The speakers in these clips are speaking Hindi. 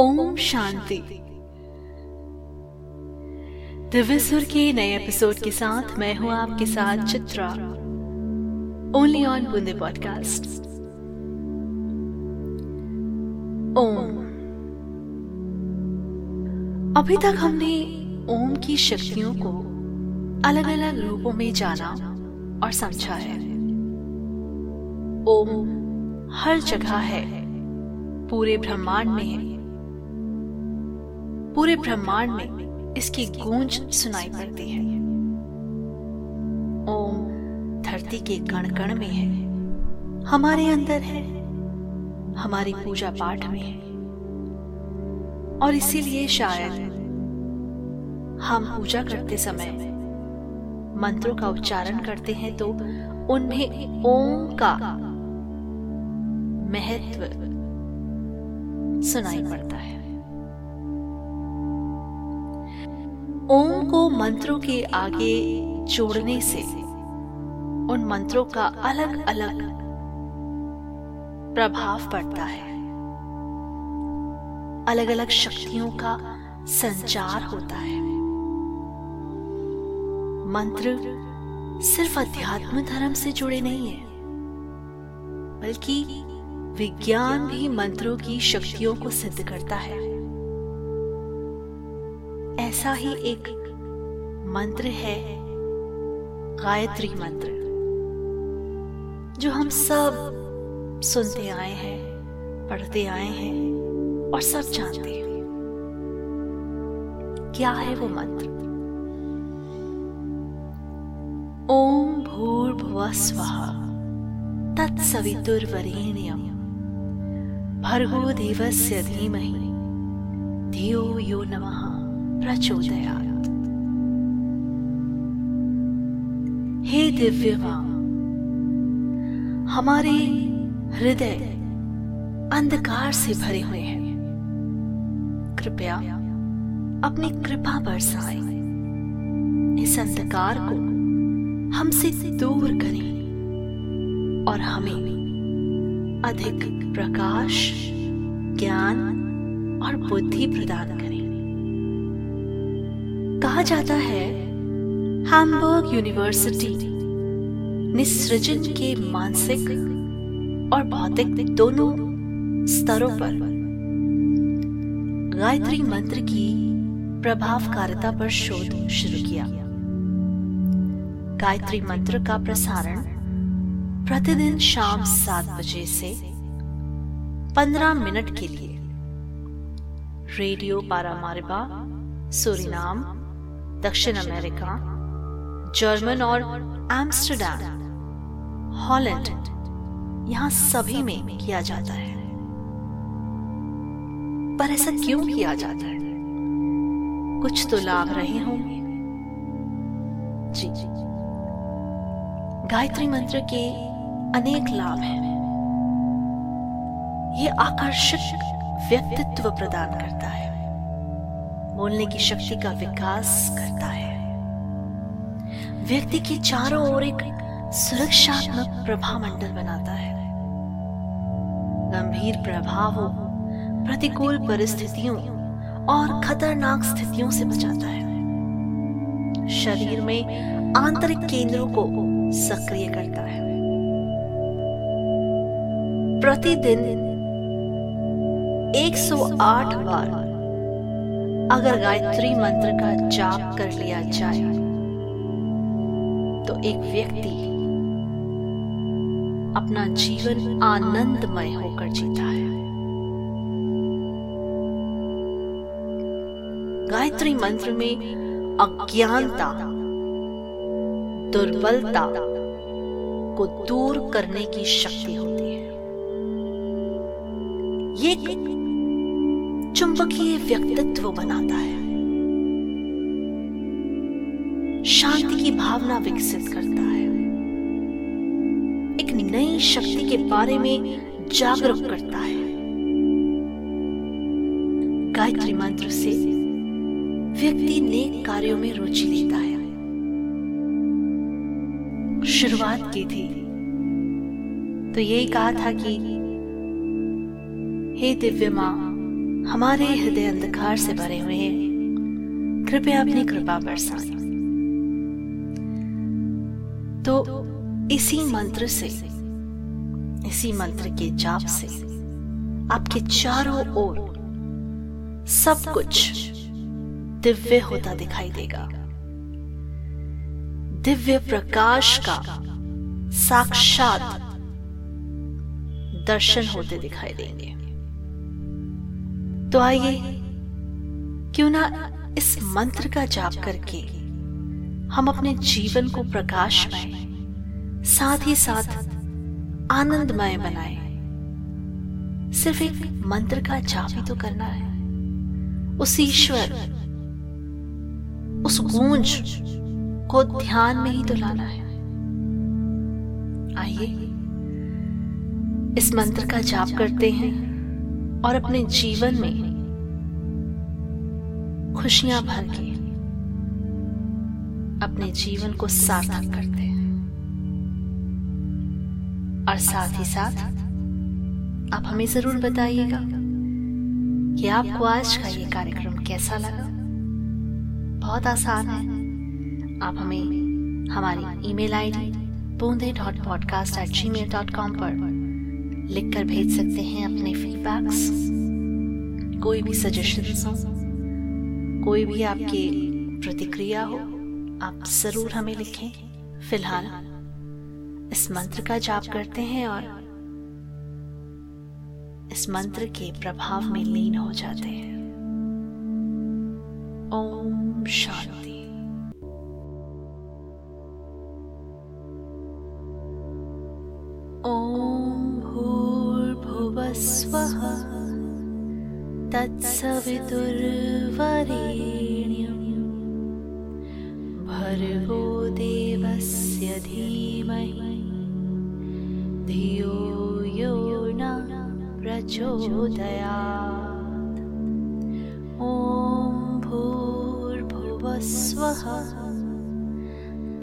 ओम शांति। दिव्य सुर के नए एपिसोड के साथ मैं हूँ आपके साथ Chitra. Only on Boonde podcast ओम। अभी तक हमने ओम की शक्तियों को अलग अलग रूपों में जाना और समझा है। ओम हर जगह है, पूरे ब्रह्मांड में। है पूरे ब्रह्मांड में इसकी गूंज सुनाई पड़ती है। ओम, धरती के कण कण में है। हमारे अंदर है। हमारी पूजा पाठ में है। और इसीलिए शायद हम पूजा करते समय मंत्रों का उच्चारण करते हैं तो उनमें ओम का महत्व सुनाई पड़ता है। ओम को मंत्रों के आगे जोड़ने से, उन मंत्रों का अलग अलग प्रभाव पड़ता है। अलग अलग शक्तियों का संचार होता है। मंत्र सिर्फ़ अध्यात्म धर्म से जुड़े नहीं है, बल्कि विज्ञान भी मंत्रों की शक्तियों को सिद्ध करता है। ऐसा ही एक मंत्र है, गायत्री मंत्र, जो हम सब सुनते आए हैं, पढ़ते आए हैं और सब जानते हैं। क्या है वो मंत्र? ओम भूर्भुव स्वः तत्सवितुर्वरेण्यम भर्गो देवस्य धीमहि। धियो यो नमः। प्रचोदयात् हे दिव्य माँ हमारे हृदय अंधकार से भरे हुए हैं। कृपया अपनी कृपा बरसाए। इस अंधकार को हमसे दूर करें और हमें अधिक प्रकाश, ज्ञान और बुद्धि प्रदान करें। कहा जाता है हैम्बर्ग यूनिवर्सिटी निसृजन के मानसिक और भौतिक दोनों स्तरों पर। गायत्री मंत्र की प्रभावकारिता पर शोध शुरू किया। गायत्री मंत्र का प्रसारण प्रतिदिन शाम सात बजे से पंद्रह मिनट के लिए। रेडियो पारा पारामारिबा, सुरिनाम दक्षिण अमेरिका, जर्मन और एम्स्टरडैम, हॉलैंड, यहाँ सभी में किया जाता है। पर ऐसा क्यों किया जाता है? कुछ तो लाभ रहे होंगे। जी। गायत्री मंत्र के अनेक लाभ हैं। ये आकर्षक व्यक्तित्व प्रदान करता है। बोलने की शक्ति का विकास करता है। व्यक्ति के चारों ओर एक सुरक्षात्मक प्रभा मंडल बनाता है। गंभीर प्रभावों, प्रतिकूल परिस्थितियों और खतरनाक स्थितियों से बचाता है। शरीर में आंतरिक केंद्रों को सक्रिय करता है। प्रतिदिन 108 बार अगर गायत्री मंत्र का जाप कर लिया जाए तो एक व्यक्ति अपना जीवन आनंदमय होकर जीता है। गायत्री मंत्र में अज्ञानता, दुर्बलता को दूर करने की शक्ति होती है। ये चुंबकीय व्यक्तित्व बनाता है। शांति की भावना विकसित करता है। एक नई शक्ति के बारे में जागरूक करता है। गायत्री मंत्र से व्यक्ति नेक कार्यों में रुचि लेता है। शुरुआत की थी। तो यही कहा था कि, हे दिव्य माँ हमारे हृदय अंधकार से भरे हुए हैं। कृपया अपनी कृपा बरसाएँ। तो इसी मंत्र से, इसी मंत्र के जाप से, आपके चारों ओर सब कुछ दिव्य होता दिखाई देगा। दिव्य प्रकाश का साक्षात दर्शन होते दिखाई देंगे। तो आइए, क्यों ना इस मंत्र का जाप करके हम अपने जीवन को प्रकाशमय, साथ ही साथ आनंदमय बनाए। सिर्फ़ एक मंत्र का जाप ही तो करना है। उस ईश्वर, उस गूंज को ध्यान में ही तो लाना है। आइए, इस मंत्र का जाप करते हैं। और अपने जीवन में खुशियाँ भर के अपने जीवन को सार्थक करते हैं। और साथ ही साथ आप हमें ज़रूर बताइएगा कि आपको आज का ये कार्यक्रम कैसा लगा। बहुत आसान है। आप हमें हमारी email ID Boonde dot podcast at gmail dot com पर लिखकर भेज सकते हैं अपने फीडबैक्स कोई भी सजेशन हो, कोई भी आपकी प्रतिक्रिया हो, आप ज़रूर हमें लिखें। फ़िलहाल, इस मंत्र का जाप करते हैं और इस मंत्र के प्रभाव में लीन हो जाते हैं। ओम शांति। स्वः तत्सवितुर्वरेण्यम् भर्गो देवस्य धीमहि धियो यो न प्रचोदयात्। ॐ भूर्भुवस्वः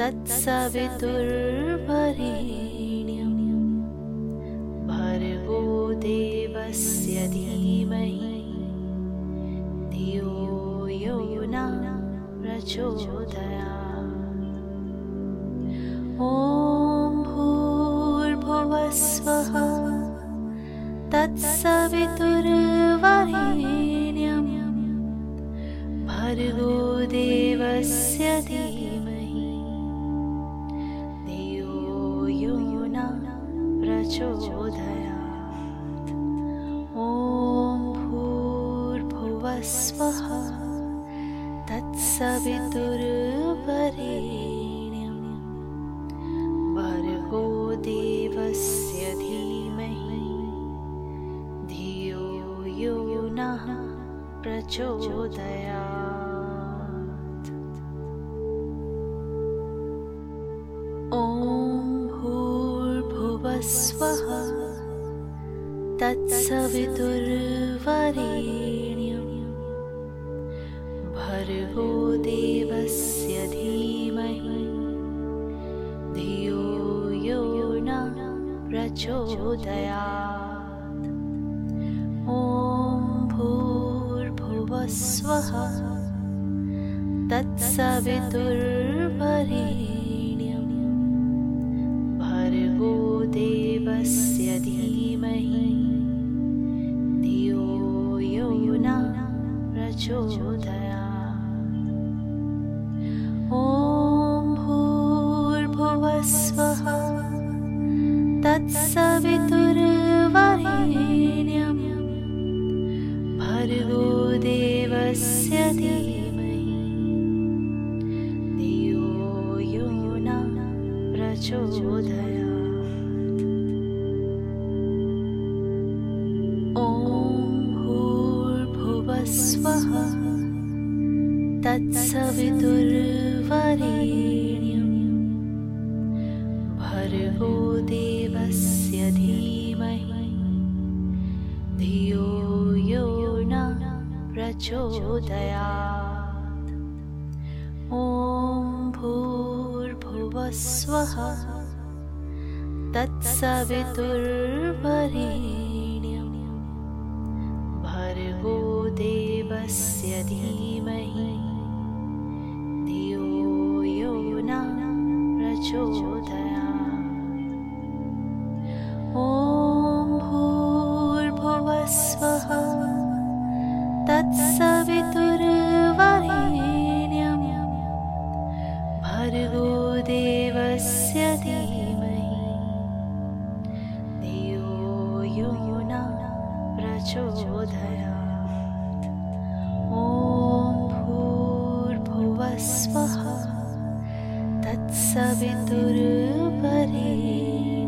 तत्सवितुर्वरेण्यम् देवस्य धीमहि। धियो यो न प्रचोदया ॐ भूर्भुवस्वः तत्सवितुर्वरेण्यं भर्गो देवस्य धीमहि। धियो यो न प्रचोदया स्वः तत्सवितुर्वरेण्यं भर्गो देवस्य धीमहि धियो यो नः प्रचोदयात् भर्गो देवस्य धीमहि। धियो यो न प्रचोदयात्। ॐ भूर्भुवस्वः। तत्सवितुर्वरेण्यं देवस्य धीमहि प्रचोदयात् ॐ भूर्भुवस्वः। तत्सवितुर्वरेण्यं। भर्गो देवस्य धीमहि। धियो यो न प्रचोदया तत्सवितुर्वरेण्यं। भर्गो देवस्य धीमहि। धियो यो न प्रचोदयात्। ॐ भूर्भुवस्वः। तत्सवितुर्वरेण्यं